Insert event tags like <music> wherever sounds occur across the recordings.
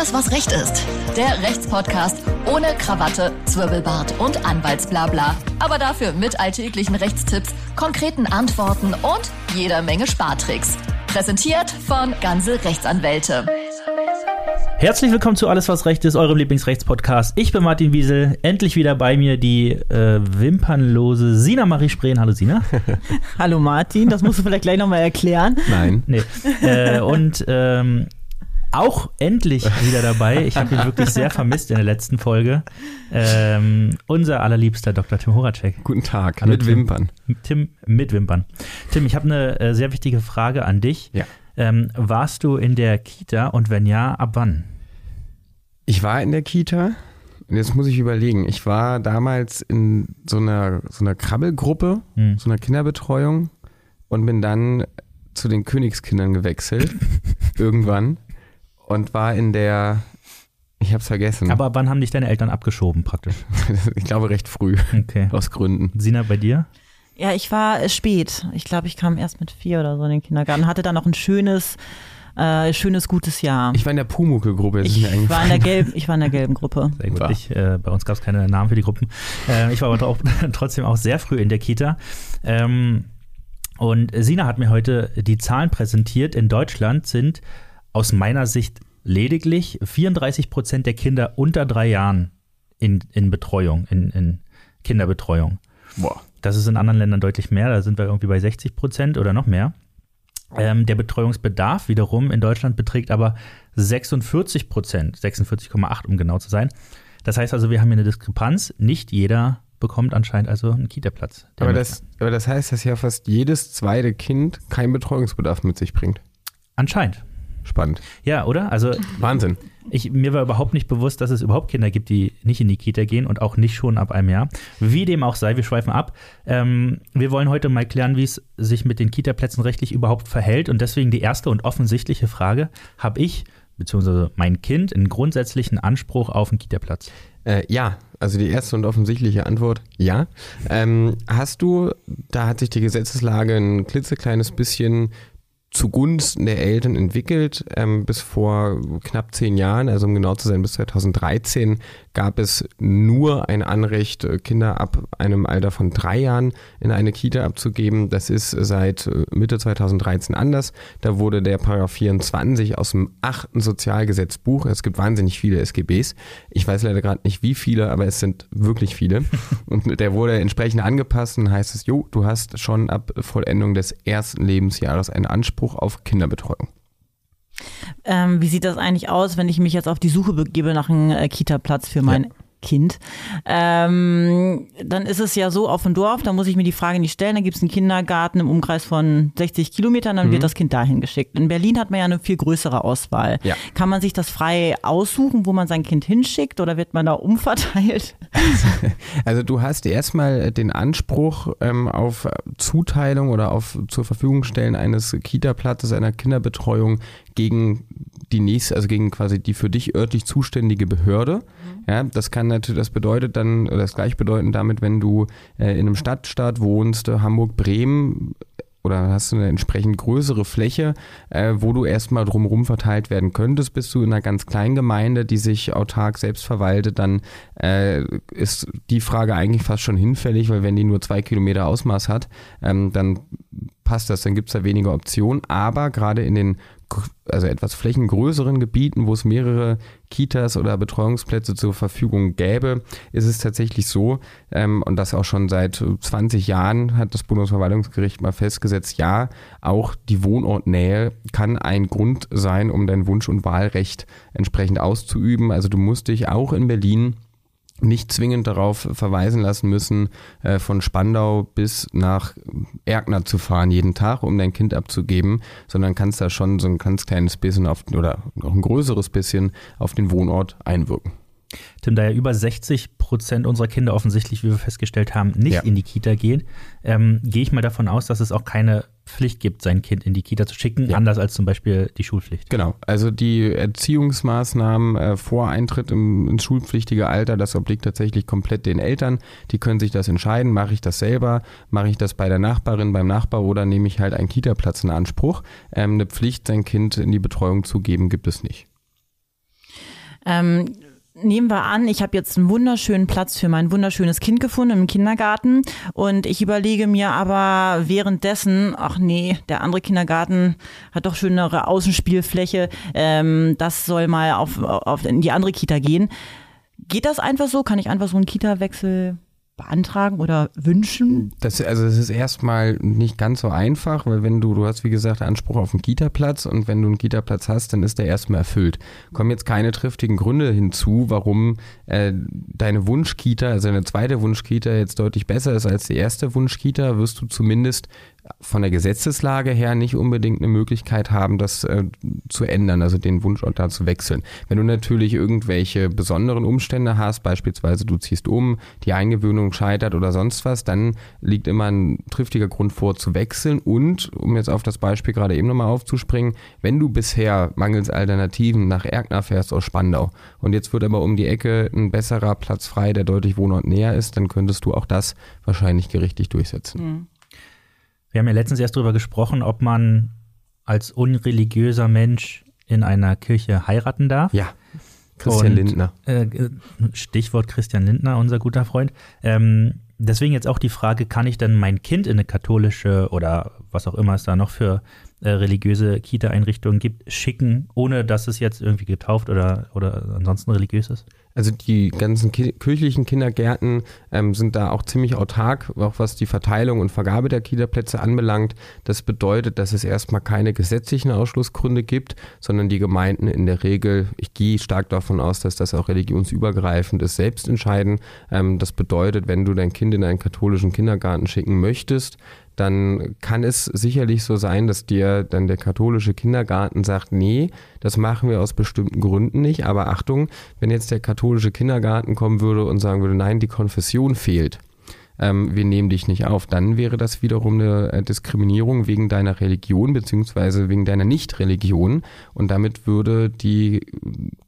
Alles, was Recht ist. Der Rechtspodcast ohne Krawatte, Zwirbelbart und Anwaltsblabla. Aber dafür mit alltäglichen Rechtstipps, konkreten Antworten und jeder Menge Spartricks. Präsentiert von Ganze Rechtsanwälte. Herzlich willkommen zu Alles, was Recht ist, eurem Lieblingsrechtspodcast. Ich bin Martin Wiesel, endlich wieder bei mir die äh, wimpernlose Sina Marie Spreen. Hallo Sina. <laughs> Hallo Martin, das musst du vielleicht gleich nochmal erklären. Nein. Nee. Äh, und ähm, auch endlich wieder dabei. Ich habe ihn wirklich sehr vermisst in der letzten Folge. Ähm, unser allerliebster Dr. Tim Horacek. Guten Tag, Hallo, mit Tim. Wimpern. Tim mit Wimpern. Tim, ich habe eine äh, sehr wichtige Frage an dich. Ja. Ähm, warst du in der Kita und wenn ja, ab wann? Ich war in der Kita und jetzt muss ich überlegen. Ich war damals in so einer, so einer Krabbelgruppe, Hm. so einer Kinderbetreuung und bin dann zu den Königskindern gewechselt. <laughs> irgendwann. Und war in der, ich hab's vergessen. Aber ab wann haben dich deine Eltern abgeschoben praktisch? <laughs> ich glaube recht früh, Okay. aus Gründen. Sina, bei dir? Ja, ich war äh, spät. Ich glaube, ich kam erst mit vier oder so in den Kindergarten. Hatte dann noch ein schönes, äh, schönes, gutes Jahr. Ich war in der Pumuckl-Gruppe, Ich mir war in der gelben, ich war in der gelben Gruppe. <laughs> Sehr gut. Ich, äh, bei uns gab es keine Namen für die Gruppen. Äh, ich war aber auch, <laughs> trotzdem auch sehr früh in der Kita. Ähm, und Sina hat mir heute die Zahlen präsentiert. In Deutschland sind aus meiner Sicht lediglich 34 Prozent der Kinder unter drei Jahren in, in Betreuung, in, in Kinderbetreuung. Boah. Das ist in anderen Ländern deutlich mehr. Da sind wir irgendwie bei 60 Prozent oder noch mehr. Ähm, der Betreuungsbedarf wiederum in Deutschland beträgt aber 46 Prozent, 46,8 um genau zu sein. Das heißt also, wir haben hier eine Diskrepanz. Nicht jeder bekommt anscheinend also einen Kita-Platz. Aber das, aber das heißt, dass ja fast jedes zweite Kind keinen Betreuungsbedarf mit sich bringt. Anscheinend. Spannend. Ja, oder? Also Wahnsinn. ich, mir war überhaupt nicht bewusst, dass es überhaupt Kinder gibt, die nicht in die Kita gehen und auch nicht schon ab einem Jahr. Wie dem auch sei, wir schweifen ab. Ähm, wir wollen heute mal klären, wie es sich mit den Kita-Plätzen rechtlich überhaupt verhält. Und deswegen die erste und offensichtliche Frage, habe ich beziehungsweise mein Kind einen grundsätzlichen Anspruch auf einen Kita-Platz? Äh, ja, also die erste und offensichtliche Antwort, ja. Ähm, hast du, da hat sich die Gesetzeslage ein klitzekleines bisschen zugunsten der Eltern entwickelt. Ähm, bis vor knapp zehn Jahren, also um genau zu sein, bis 2013, gab es nur ein Anrecht, äh, Kinder ab einem Alter von drei Jahren in eine Kita abzugeben. Das ist seit äh, Mitte 2013 anders. Da wurde der Paragraph 24 aus dem achten Sozialgesetzbuch, es gibt wahnsinnig viele SGBs, ich weiß leider gerade nicht wie viele, aber es sind wirklich viele. <laughs> Und der wurde entsprechend angepasst und heißt es, jo, du hast schon ab Vollendung des ersten Lebensjahres einen Anspruch auf Kinderbetreuung. Ähm, wie sieht das eigentlich aus, wenn ich mich jetzt auf die Suche begebe nach einem äh, Kita-Platz für mein Kind? Ähm, dann ist es ja so auf dem Dorf, da muss ich mir die Frage nicht stellen, da gibt es einen Kindergarten im Umkreis von 60 Kilometern, dann wird das Kind dahin geschickt. In Berlin hat man ja eine viel größere Auswahl. Ja. Kann man sich das frei aussuchen, wo man sein Kind hinschickt oder wird man da umverteilt? <laughs> Also du hast erstmal den Anspruch ähm, auf Zuteilung oder auf zur Verfügung stellen eines Kita-Platzes, einer Kinderbetreuung gegen die nächste, also gegen quasi die für dich örtlich zuständige Behörde. Ja, das kann natürlich, das bedeutet dann, oder das gleichbedeutend damit, wenn du äh, in einem Stadtstaat wohnst, äh, Hamburg, Bremen, oder hast du eine entsprechend größere Fläche, äh, wo du erstmal drumherum verteilt werden könntest, bist du in einer ganz kleinen Gemeinde, die sich autark selbst verwaltet, dann äh, ist die Frage eigentlich fast schon hinfällig, weil wenn die nur zwei Kilometer Ausmaß hat, ähm, dann passt das, dann gibt es da weniger Optionen. Aber gerade in den also etwas flächengrößeren Gebieten, wo es mehrere Kitas oder Betreuungsplätze zur Verfügung gäbe, ist es tatsächlich so, ähm, und das auch schon seit 20 Jahren hat das Bundesverwaltungsgericht mal festgesetzt, ja, auch die Wohnortnähe kann ein Grund sein, um dein Wunsch- und Wahlrecht entsprechend auszuüben. Also du musst dich auch in Berlin nicht zwingend darauf verweisen lassen müssen, äh, von Spandau bis nach Erkner zu fahren jeden Tag, um dein Kind abzugeben, sondern kannst da schon so ein ganz kleines bisschen auf, oder noch ein größeres bisschen auf den Wohnort einwirken. Tim, da ja über 60 Prozent unserer Kinder offensichtlich, wie wir festgestellt haben, nicht Ja. in die Kita gehen, ähm, gehe ich mal davon aus, dass es auch keine Pflicht gibt, sein Kind in die Kita zu schicken, Ja. anders als zum Beispiel die Schulpflicht. Genau, also die Erziehungsmaßnahmen äh, vor Eintritt im, ins schulpflichtige Alter, das obliegt tatsächlich komplett den Eltern. Die können sich das entscheiden, mache ich das selber, mache ich das bei der Nachbarin, beim Nachbar oder nehme ich halt einen Kita-Platz in Anspruch. Ähm, eine Pflicht, sein Kind in die Betreuung zu geben, gibt es nicht. Ähm, Nehmen wir an, ich habe jetzt einen wunderschönen Platz für mein wunderschönes Kind gefunden im Kindergarten und ich überlege mir aber währenddessen, ach nee, der andere Kindergarten hat doch schönere Außenspielfläche, ähm, das soll mal auf, auf in die andere Kita gehen. Geht das einfach so? Kann ich einfach so einen Kita-Wechsel beantragen oder wünschen? Das, also das ist erstmal nicht ganz so einfach, weil wenn du, du hast wie gesagt Anspruch auf einen Kita-Platz und wenn du einen Kita-Platz hast, dann ist der erstmal erfüllt. Kommen jetzt keine triftigen Gründe hinzu, warum äh, deine Wunschkita, also deine zweite Wunschkita jetzt deutlich besser ist als die erste Wunschkita, wirst du zumindest von der Gesetzeslage her nicht unbedingt eine Möglichkeit haben, das äh, zu ändern, also den Wunschort da zu wechseln. Wenn du natürlich irgendwelche besonderen Umstände hast, beispielsweise du ziehst um, die Eingewöhnung scheitert oder sonst was, dann liegt immer ein triftiger Grund vor zu wechseln und, um jetzt auf das Beispiel gerade eben nochmal aufzuspringen, wenn du bisher mangels Alternativen nach Erkner fährst aus Spandau und jetzt wird aber um die Ecke ein besserer Platz frei, der deutlich Wohnort näher ist, dann könntest du auch das wahrscheinlich gerichtlich durchsetzen. Mhm. Wir haben ja letztens erst darüber gesprochen, ob man als unreligiöser Mensch in einer Kirche heiraten darf. Ja, Christian Und, Lindner. Äh, Stichwort Christian Lindner, unser guter Freund. Ähm, deswegen jetzt auch die Frage, kann ich denn mein Kind in eine katholische oder was auch immer es da noch für äh, religiöse Kita-Einrichtungen gibt, schicken, ohne dass es jetzt irgendwie getauft oder, oder ansonsten religiös ist? Also die ganzen ki kirchlichen Kindergärten ähm, sind da auch ziemlich autark, auch was die Verteilung und Vergabe der Kita-Plätze anbelangt. Das bedeutet, dass es erstmal keine gesetzlichen Ausschlussgründe gibt, sondern die Gemeinden in der Regel, ich gehe stark davon aus, dass das auch religionsübergreifend ist, selbst entscheiden. Ähm, das bedeutet, wenn du dein Kind in einen katholischen Kindergarten schicken möchtest, dann kann es sicherlich so sein, dass dir dann der katholische Kindergarten sagt, nee, das machen wir aus bestimmten Gründen nicht. Aber Achtung, wenn jetzt der katholische Kindergarten kommen würde und sagen würde, nein, die Konfession fehlt, ähm, wir nehmen dich nicht auf, dann wäre das wiederum eine äh, Diskriminierung wegen deiner Religion beziehungsweise wegen deiner Nicht-Religion und damit würde die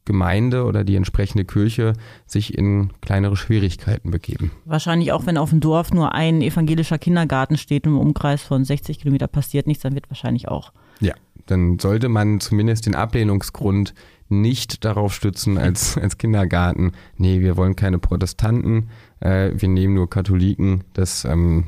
Gemeinde oder die entsprechende Kirche sich in kleinere Schwierigkeiten begeben. Wahrscheinlich auch, wenn auf dem Dorf nur ein evangelischer Kindergarten steht im Umkreis von 60 Kilometer passiert nichts, dann wird wahrscheinlich auch. Ja, dann sollte man zumindest den Ablehnungsgrund nicht darauf stützen als, als Kindergarten. Nee, wir wollen keine Protestanten, äh, wir nehmen nur Katholiken. Das ähm,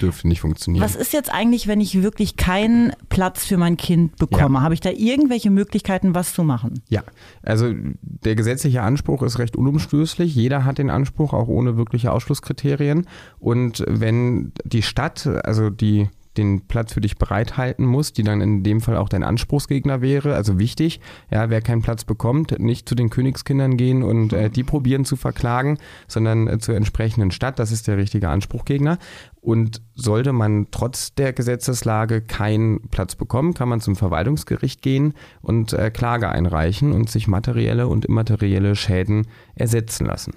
dürfte nicht funktionieren. Was ist jetzt eigentlich, wenn ich wirklich keinen Platz für mein Kind bekomme? Habe ich da irgendwelche Möglichkeiten, was zu machen? Ja, also der gesetzliche Anspruch ist recht unumstößlich. Jeder hat den Anspruch, auch ohne wirkliche Ausschlusskriterien. Und wenn die Stadt, also die den Platz für dich bereithalten muss, die dann in dem Fall auch dein Anspruchsgegner wäre. Also wichtig, ja, wer keinen Platz bekommt, nicht zu den Königskindern gehen und äh, die probieren zu verklagen, sondern äh, zur entsprechenden Stadt. Das ist der richtige Anspruchgegner. Und sollte man trotz der Gesetzeslage keinen Platz bekommen, kann man zum Verwaltungsgericht gehen und äh, Klage einreichen und sich materielle und immaterielle Schäden ersetzen lassen.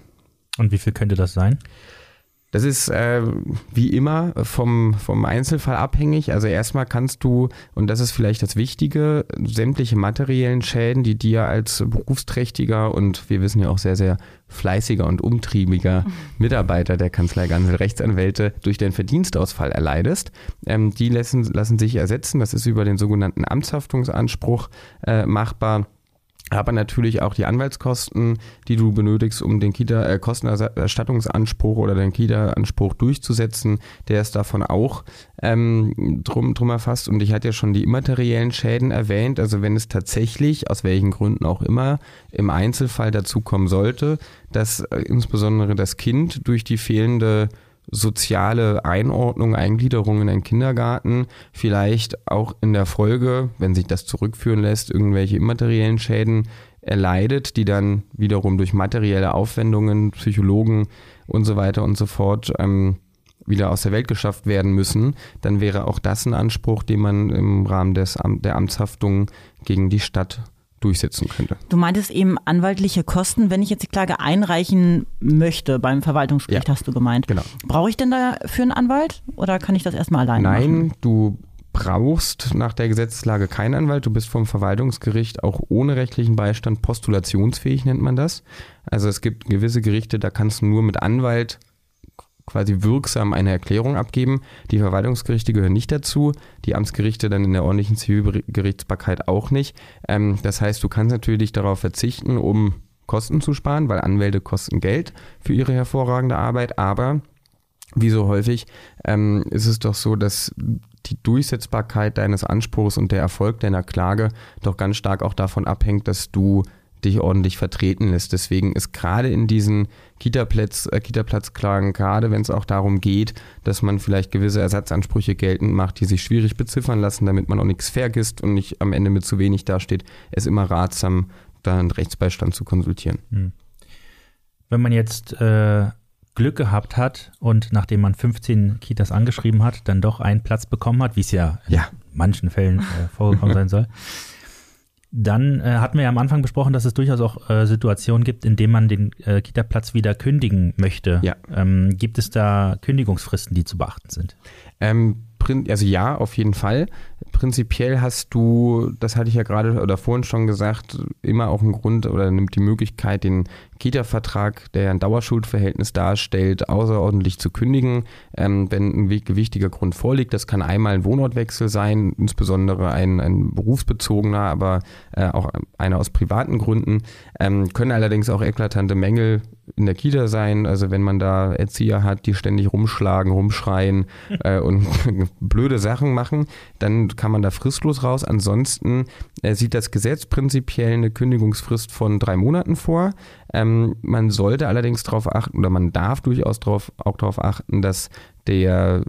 Und wie viel könnte das sein? Das ist äh, wie immer vom, vom Einzelfall abhängig. Also erstmal kannst du, und das ist vielleicht das Wichtige, sämtliche materiellen Schäden, die dir als berufsträchtiger und wir wissen ja auch sehr, sehr fleißiger und umtriebiger <laughs> Mitarbeiter der Kanzlei Gansel Rechtsanwälte durch deinen Verdienstausfall erleidest, ähm, die lassen, lassen sich ersetzen. Das ist über den sogenannten Amtshaftungsanspruch äh, machbar aber natürlich auch die Anwaltskosten, die du benötigst, um den Kita äh, Kostenerstattungsanspruch oder den Kita-Anspruch durchzusetzen, der ist davon auch ähm, drum, drum erfasst. Und ich hatte ja schon die immateriellen Schäden erwähnt. Also wenn es tatsächlich, aus welchen Gründen auch immer, im Einzelfall dazu kommen sollte, dass äh, insbesondere das Kind durch die fehlende soziale Einordnung, Eingliederung in einen Kindergarten, vielleicht auch in der Folge, wenn sich das zurückführen lässt, irgendwelche immateriellen Schäden erleidet, die dann wiederum durch materielle Aufwendungen, Psychologen und so weiter und so fort ähm, wieder aus der Welt geschafft werden müssen, dann wäre auch das ein Anspruch, den man im Rahmen des, der Amtshaftung gegen die Stadt durchsetzen könnte. Du meintest eben anwaltliche Kosten, wenn ich jetzt die Klage einreichen möchte beim Verwaltungsgericht, ja, hast du gemeint. Genau. Brauche ich denn dafür einen Anwalt oder kann ich das erstmal alleine Nein, machen? Nein, du brauchst nach der Gesetzeslage keinen Anwalt. Du bist vom Verwaltungsgericht auch ohne rechtlichen Beistand postulationsfähig, nennt man das. Also es gibt gewisse Gerichte, da kannst du nur mit Anwalt quasi wirksam eine Erklärung abgeben. Die Verwaltungsgerichte gehören nicht dazu, die Amtsgerichte dann in der ordentlichen Zivilgerichtsbarkeit auch nicht. Ähm, das heißt, du kannst natürlich darauf verzichten, um Kosten zu sparen, weil Anwälte kosten Geld für ihre hervorragende Arbeit, aber wie so häufig ähm, ist es doch so, dass die Durchsetzbarkeit deines Anspruchs und der Erfolg deiner Klage doch ganz stark auch davon abhängt, dass du dich ordentlich vertreten lässt. Deswegen ist gerade in diesen Kita-Platz, äh, Kita-Platzklagen, gerade wenn es auch darum geht, dass man vielleicht gewisse Ersatzansprüche geltend macht, die sich schwierig beziffern lassen, damit man auch nichts vergisst und nicht am Ende mit zu wenig dasteht, es immer ratsam, da einen Rechtsbeistand zu konsultieren. Hm. Wenn man jetzt äh, Glück gehabt hat und nachdem man 15 Kitas angeschrieben hat, dann doch einen Platz bekommen hat, wie es ja in ja. manchen Fällen äh, vorgekommen sein soll. <laughs> Dann äh, hatten wir ja am Anfang besprochen, dass es durchaus auch äh, Situationen gibt, in denen man den äh, Kita-Platz wieder kündigen möchte. Ja. Ähm, gibt es da Kündigungsfristen, die zu beachten sind? Ähm, also ja, auf jeden Fall. Prinzipiell hast du, das hatte ich ja gerade oder vorhin schon gesagt, immer auch einen Grund oder nimmt die Möglichkeit, den Kita-Vertrag, der ein Dauerschuldverhältnis darstellt, außerordentlich zu kündigen, ähm, wenn ein gewichtiger Grund vorliegt. Das kann einmal ein Wohnortwechsel sein, insbesondere ein, ein berufsbezogener, aber äh, auch einer aus privaten Gründen. Ähm, können allerdings auch eklatante Mängel in der Kita sein. Also wenn man da Erzieher hat, die ständig rumschlagen, rumschreien <laughs> äh, und <laughs> blöde Sachen machen, dann kann man da fristlos raus. Ansonsten äh, sieht das Gesetz prinzipiell eine Kündigungsfrist von drei Monaten vor. Ähm, man sollte allerdings darauf achten oder man darf durchaus drauf, auch darauf achten, dass der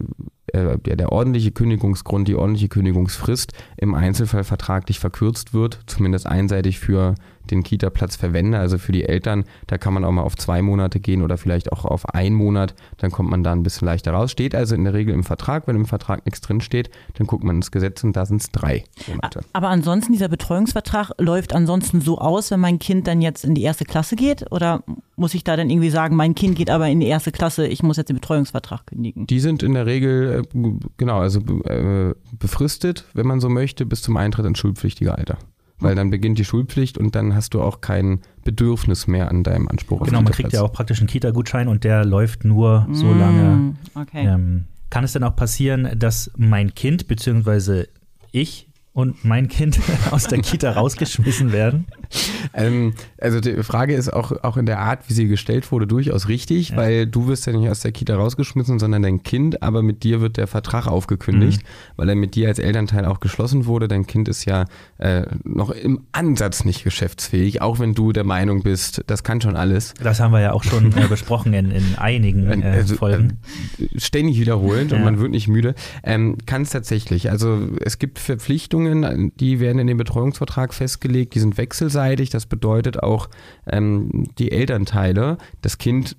äh, der, der ordentliche Kündigungsgrund, die ordentliche Kündigungsfrist im Einzelfall vertraglich verkürzt wird, zumindest einseitig für den Kita-Platz verwende, also für die Eltern, da kann man auch mal auf zwei Monate gehen oder vielleicht auch auf einen Monat, dann kommt man da ein bisschen leichter raus. Steht also in der Regel im Vertrag, wenn im Vertrag nichts drin steht, dann guckt man ins Gesetz und da sind es drei Monate. Aber ansonsten, dieser Betreuungsvertrag läuft ansonsten so aus, wenn mein Kind dann jetzt in die erste Klasse geht oder muss ich da dann irgendwie sagen, mein Kind geht aber in die erste Klasse, ich muss jetzt den Betreuungsvertrag kündigen? Die sind in der Regel, äh, genau, also äh, befristet, wenn man so möchte, bis zum Eintritt ins schulpflichtige Alter weil dann beginnt die Schulpflicht und dann hast du auch kein Bedürfnis mehr an deinem Anspruch. Genau, man kriegt ja auch praktisch einen Kita-Gutschein und der läuft nur so mm, lange. Okay. Ähm, kann es denn auch passieren, dass mein Kind bzw. ich und mein Kind <laughs> aus der Kita rausgeschmissen werden? <laughs> Ähm, also die Frage ist auch, auch in der Art, wie sie gestellt wurde, durchaus richtig, ja. weil du wirst ja nicht aus der Kita rausgeschmissen, sondern dein Kind, aber mit dir wird der Vertrag aufgekündigt, mhm. weil er mit dir als Elternteil auch geschlossen wurde. Dein Kind ist ja äh, noch im Ansatz nicht geschäftsfähig, auch wenn du der Meinung bist, das kann schon alles. Das haben wir ja auch schon äh, besprochen in, in einigen äh, also, Folgen. Äh, ständig wiederholend ja. und man wird nicht müde. Ähm, kann es tatsächlich. Also es gibt Verpflichtungen, die werden in dem Betreuungsvertrag festgelegt, die sind wechselseitig. Das bedeutet auch ähm, die Elternteile, das Kind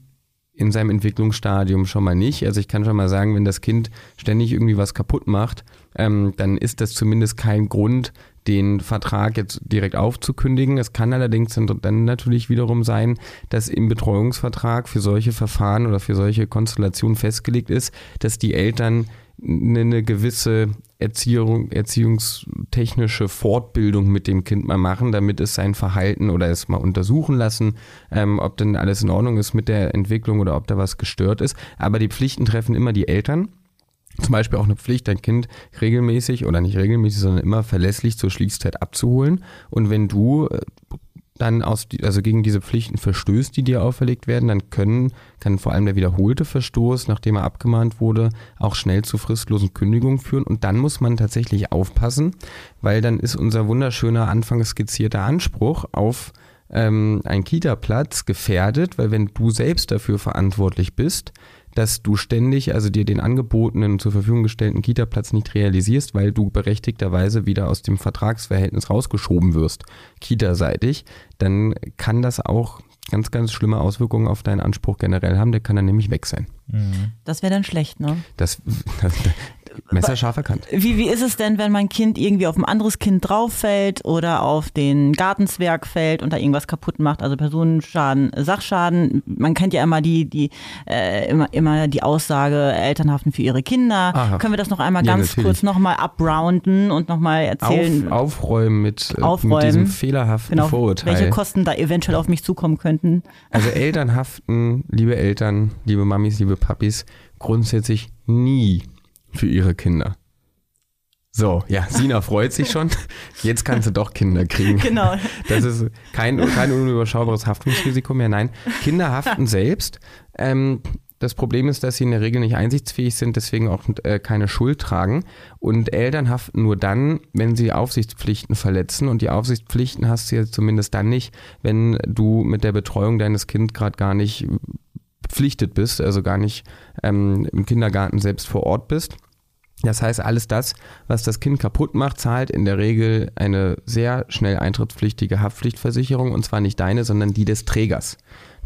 in seinem Entwicklungsstadium schon mal nicht. Also ich kann schon mal sagen, wenn das Kind ständig irgendwie was kaputt macht, ähm, dann ist das zumindest kein Grund, den Vertrag jetzt direkt aufzukündigen. Es kann allerdings dann natürlich wiederum sein, dass im Betreuungsvertrag für solche Verfahren oder für solche Konstellationen festgelegt ist, dass die Eltern eine gewisse Erziehung, erziehungstechnische Fortbildung mit dem Kind mal machen, damit es sein Verhalten oder es mal untersuchen lassen, ähm, ob denn alles in Ordnung ist mit der Entwicklung oder ob da was gestört ist. Aber die Pflichten treffen immer die Eltern. Zum Beispiel auch eine Pflicht, dein Kind regelmäßig oder nicht regelmäßig, sondern immer verlässlich zur Schließzeit abzuholen. Und wenn du äh, dann aus, also gegen diese Pflichten verstößt, die dir auferlegt werden, dann können, kann vor allem der wiederholte Verstoß, nachdem er abgemahnt wurde, auch schnell zu fristlosen Kündigungen führen. Und dann muss man tatsächlich aufpassen, weil dann ist unser wunderschöner anfangs skizzierter Anspruch auf ähm, einen Kita-Platz gefährdet, weil wenn du selbst dafür verantwortlich bist, dass du ständig, also dir den angebotenen, zur Verfügung gestellten Kita-Platz nicht realisierst, weil du berechtigterweise wieder aus dem Vertragsverhältnis rausgeschoben wirst, Kita-seitig, dann kann das auch ganz, ganz schlimme Auswirkungen auf deinen Anspruch generell haben. Der kann dann nämlich weg sein. Mhm. Das wäre dann schlecht, ne? Das, <laughs> das, Messerscharf erkannt. Wie, wie ist es denn, wenn mein Kind irgendwie auf ein anderes Kind drauffällt oder auf den Gartenzwerg fällt und da irgendwas kaputt macht? Also Personenschaden, Sachschaden. Man kennt ja immer die, die äh, immer, immer die Aussage, Eltern haften für ihre Kinder. Aha. Können wir das noch einmal ja, ganz natürlich. kurz nochmal abrounden und nochmal erzählen? Auf, aufräumen mit, äh, aufräumen. mit diesem fehlerhaften genau, Vorurteil. Welche Kosten da eventuell auf mich zukommen könnten? Also Eltern haften, liebe Eltern, liebe Mamis, liebe Papis, grundsätzlich nie für ihre Kinder. So, ja, Sina freut sich schon. Jetzt kannst du doch Kinder kriegen. Genau. Das ist kein, kein unüberschaubares Haftungsrisiko mehr. Nein, Kinder haften <laughs> selbst. Ähm, das Problem ist, dass sie in der Regel nicht einsichtsfähig sind, deswegen auch äh, keine Schuld tragen. Und Eltern haften nur dann, wenn sie Aufsichtspflichten verletzen. Und die Aufsichtspflichten hast du ja zumindest dann nicht, wenn du mit der Betreuung deines Kindes gerade gar nicht verpflichtet bist, also gar nicht ähm, im Kindergarten selbst vor Ort bist. Das heißt, alles das, was das Kind kaputt macht, zahlt in der Regel eine sehr schnell eintrittspflichtige Haftpflichtversicherung und zwar nicht deine, sondern die des Trägers.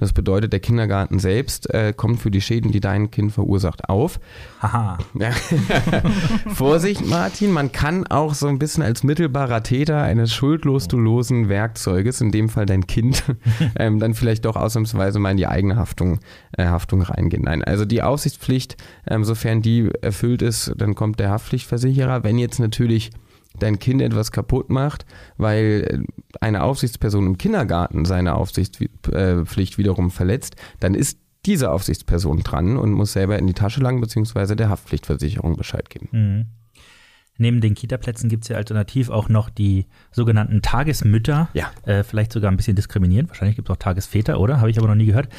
Das bedeutet, der Kindergarten selbst äh, kommt für die Schäden, die dein Kind verursacht, auf. Haha. Ja. <laughs> Vorsicht, Martin, man kann auch so ein bisschen als mittelbarer Täter eines schuldlos-losen Werkzeuges, in dem Fall dein Kind, <laughs> ähm, dann vielleicht doch ausnahmsweise mal in die eigene Haftung, äh, Haftung reingehen. Nein, also die Aufsichtspflicht, ähm, sofern die erfüllt ist, dann kommt der Haftpflichtversicherer. Wenn jetzt natürlich dein Kind etwas kaputt macht, weil eine Aufsichtsperson im Kindergarten seine Aufsichtspflicht wiederum verletzt, dann ist diese Aufsichtsperson dran und muss selber in die Tasche langen bzw. der Haftpflichtversicherung Bescheid geben. Mhm. Neben den Kitaplätzen gibt es ja alternativ auch noch die sogenannten Tagesmütter. Ja. Äh, vielleicht sogar ein bisschen diskriminierend. Wahrscheinlich gibt es auch Tagesväter, oder? Habe ich aber noch nie gehört.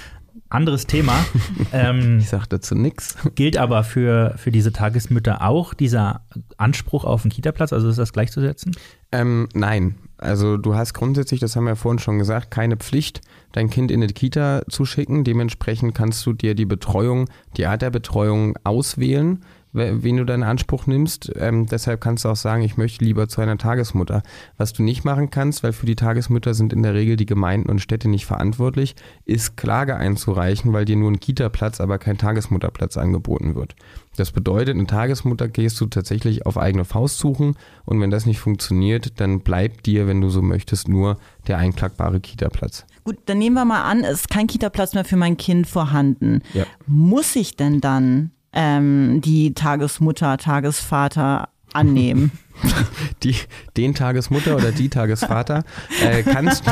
Anderes Thema. <laughs> ähm, Ich sage dazu nichts. gilt aber für, für diese Tagesmütter auch dieser Anspruch auf einen Kitaplatz? Also ist das gleichzusetzen? Ähm, nein. Also du hast grundsätzlich, das haben wir ja vorhin schon gesagt, keine Pflicht, dein Kind in eine Kita zu schicken. Dementsprechend kannst du dir die Betreuung, die Art der Betreuung auswählen, wen du deinen Anspruch nimmst. Ähm, deshalb kannst du auch sagen, ich möchte lieber zu einer Tagesmutter. Was du nicht machen kannst, weil für die Tagesmütter sind in der Regel die Gemeinden und Städte nicht verantwortlich, ist Klage einzureichen, weil dir nur ein Kita-Platz, aber kein Tagesmutterplatz angeboten wird. Das bedeutet, eine Tagesmutter gehst du tatsächlich auf eigene Faust suchen und wenn das nicht funktioniert, dann bleibt dir, wenn du so möchtest, nur der einklagbare Kita-Platz. Gut, dann nehmen wir mal an, es ist kein Kita-Platz mehr für mein Kind vorhanden. Ja. Muss ich denn dann ähm, die Tagesmutter, Tagesvater annehmen? <laughs> Die, den Tagesmutter oder die Tagesvater äh, kannst,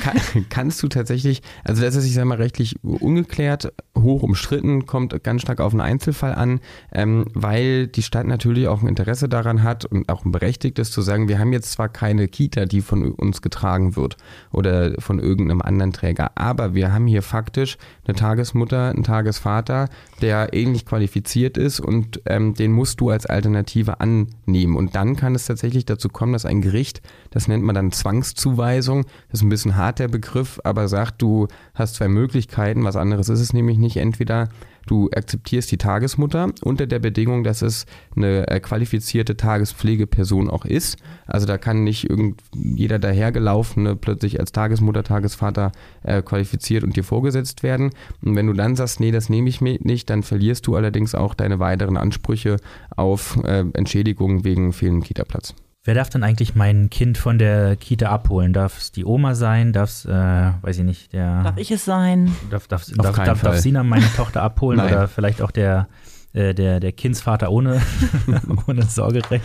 kann, kannst du tatsächlich, also das ist, ich sag mal, rechtlich ungeklärt, hoch umstritten, kommt ganz stark auf einen Einzelfall an, ähm, weil die Stadt natürlich auch ein Interesse daran hat und auch ein berechtigtes zu sagen, wir haben jetzt zwar keine Kita, die von uns getragen wird oder von irgendeinem anderen Träger, aber wir haben hier faktisch eine Tagesmutter, einen Tagesvater, der ähnlich qualifiziert ist und ähm, den musst du als Alternative annehmen. Und dann kann es tatsächlich dazu kommen, dass ein Gericht, das nennt man dann Zwangszuweisung, das ist ein bisschen hart der Begriff, aber sagt, du hast zwei Möglichkeiten, was anderes ist es nämlich nicht. Entweder du akzeptierst die Tagesmutter unter der Bedingung, dass es eine äh, qualifizierte Tagespflegeperson auch ist. Also da kann nicht irgend jeder dahergelaufene plötzlich als Tagesmutter, Tagesvater äh, qualifiziert und dir vorgesetzt werden. Und wenn du dann sagst, nee, das nehme ich mir nicht, dann verlierst du allerdings auch deine weiteren Ansprüche auf äh, Entschädigung wegen fehlendem Kita-Platz. Wer darf denn eigentlich mein Kind von der Kita abholen? Darf es die Oma sein? Darf es, äh, weiß ich nicht, der. Darf ich es sein? Darf, darf, Auf darf, keinen darf, darf. Sina meine Tochter abholen <laughs> Nein. oder vielleicht auch der, äh, der, der Kindsvater ohne, <laughs> ohne Sorgerecht?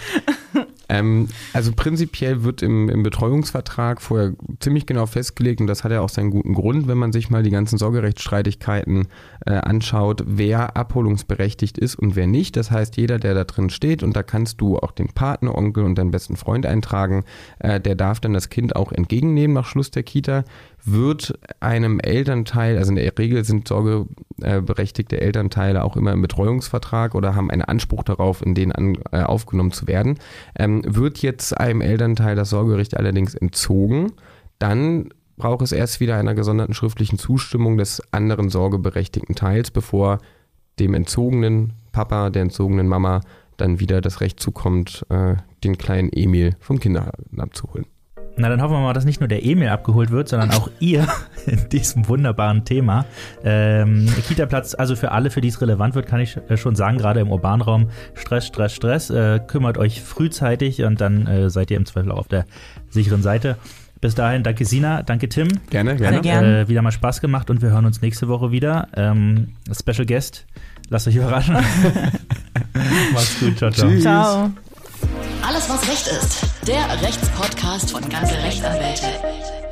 Ähm, also prinzipiell wird im, im Betreuungsvertrag vorher ziemlich genau festgelegt, und das hat ja auch seinen guten Grund, wenn man sich mal die ganzen Sorgerechtsstreitigkeiten äh, anschaut, wer abholungsberechtigt ist und wer nicht. Das heißt, jeder, der da drin steht, und da kannst du auch den Partner, Onkel und deinen besten Freund eintragen, äh, der darf dann das Kind auch entgegennehmen nach Schluss der Kita, wird einem Elternteil, also in der Regel sind sorgeberechtigte Elternteile auch immer im Betreuungsvertrag oder haben einen Anspruch darauf, in den an, äh, aufgenommen zu werden. Ähm, wird jetzt einem Elternteil das Sorgerecht allerdings entzogen, dann braucht es erst wieder einer gesonderten schriftlichen Zustimmung des anderen sorgeberechtigten Teils, bevor dem entzogenen Papa, der entzogenen Mama dann wieder das Recht zukommt, äh, den kleinen Emil vom Kindergarten abzuholen. Na, dann hoffen wir mal, dass nicht nur der Emil abgeholt wird, sondern auch <laughs> ihr in diesem wunderbaren Thema. Ähm, Kita-Platz, also für alle, für die es relevant wird, kann ich äh, schon sagen, gerade im urbanen Raum, Stress, Stress, Stress. Äh, kümmert euch frühzeitig und dann äh, seid ihr im Zweifel auch auf der sicheren Seite. Bis dahin, danke Sina, danke Tim. Gerne, gerne. gern. Äh, wieder mal Spaß gemacht und wir hören uns nächste Woche wieder. Ähm, Special Guest, lasst euch überraschen. <laughs> Macht's gut, ciao, ciao. Tschüss. Ciao. Alles, was Recht ist. Der Rechtspodcast von ganze Rechtsanwälte.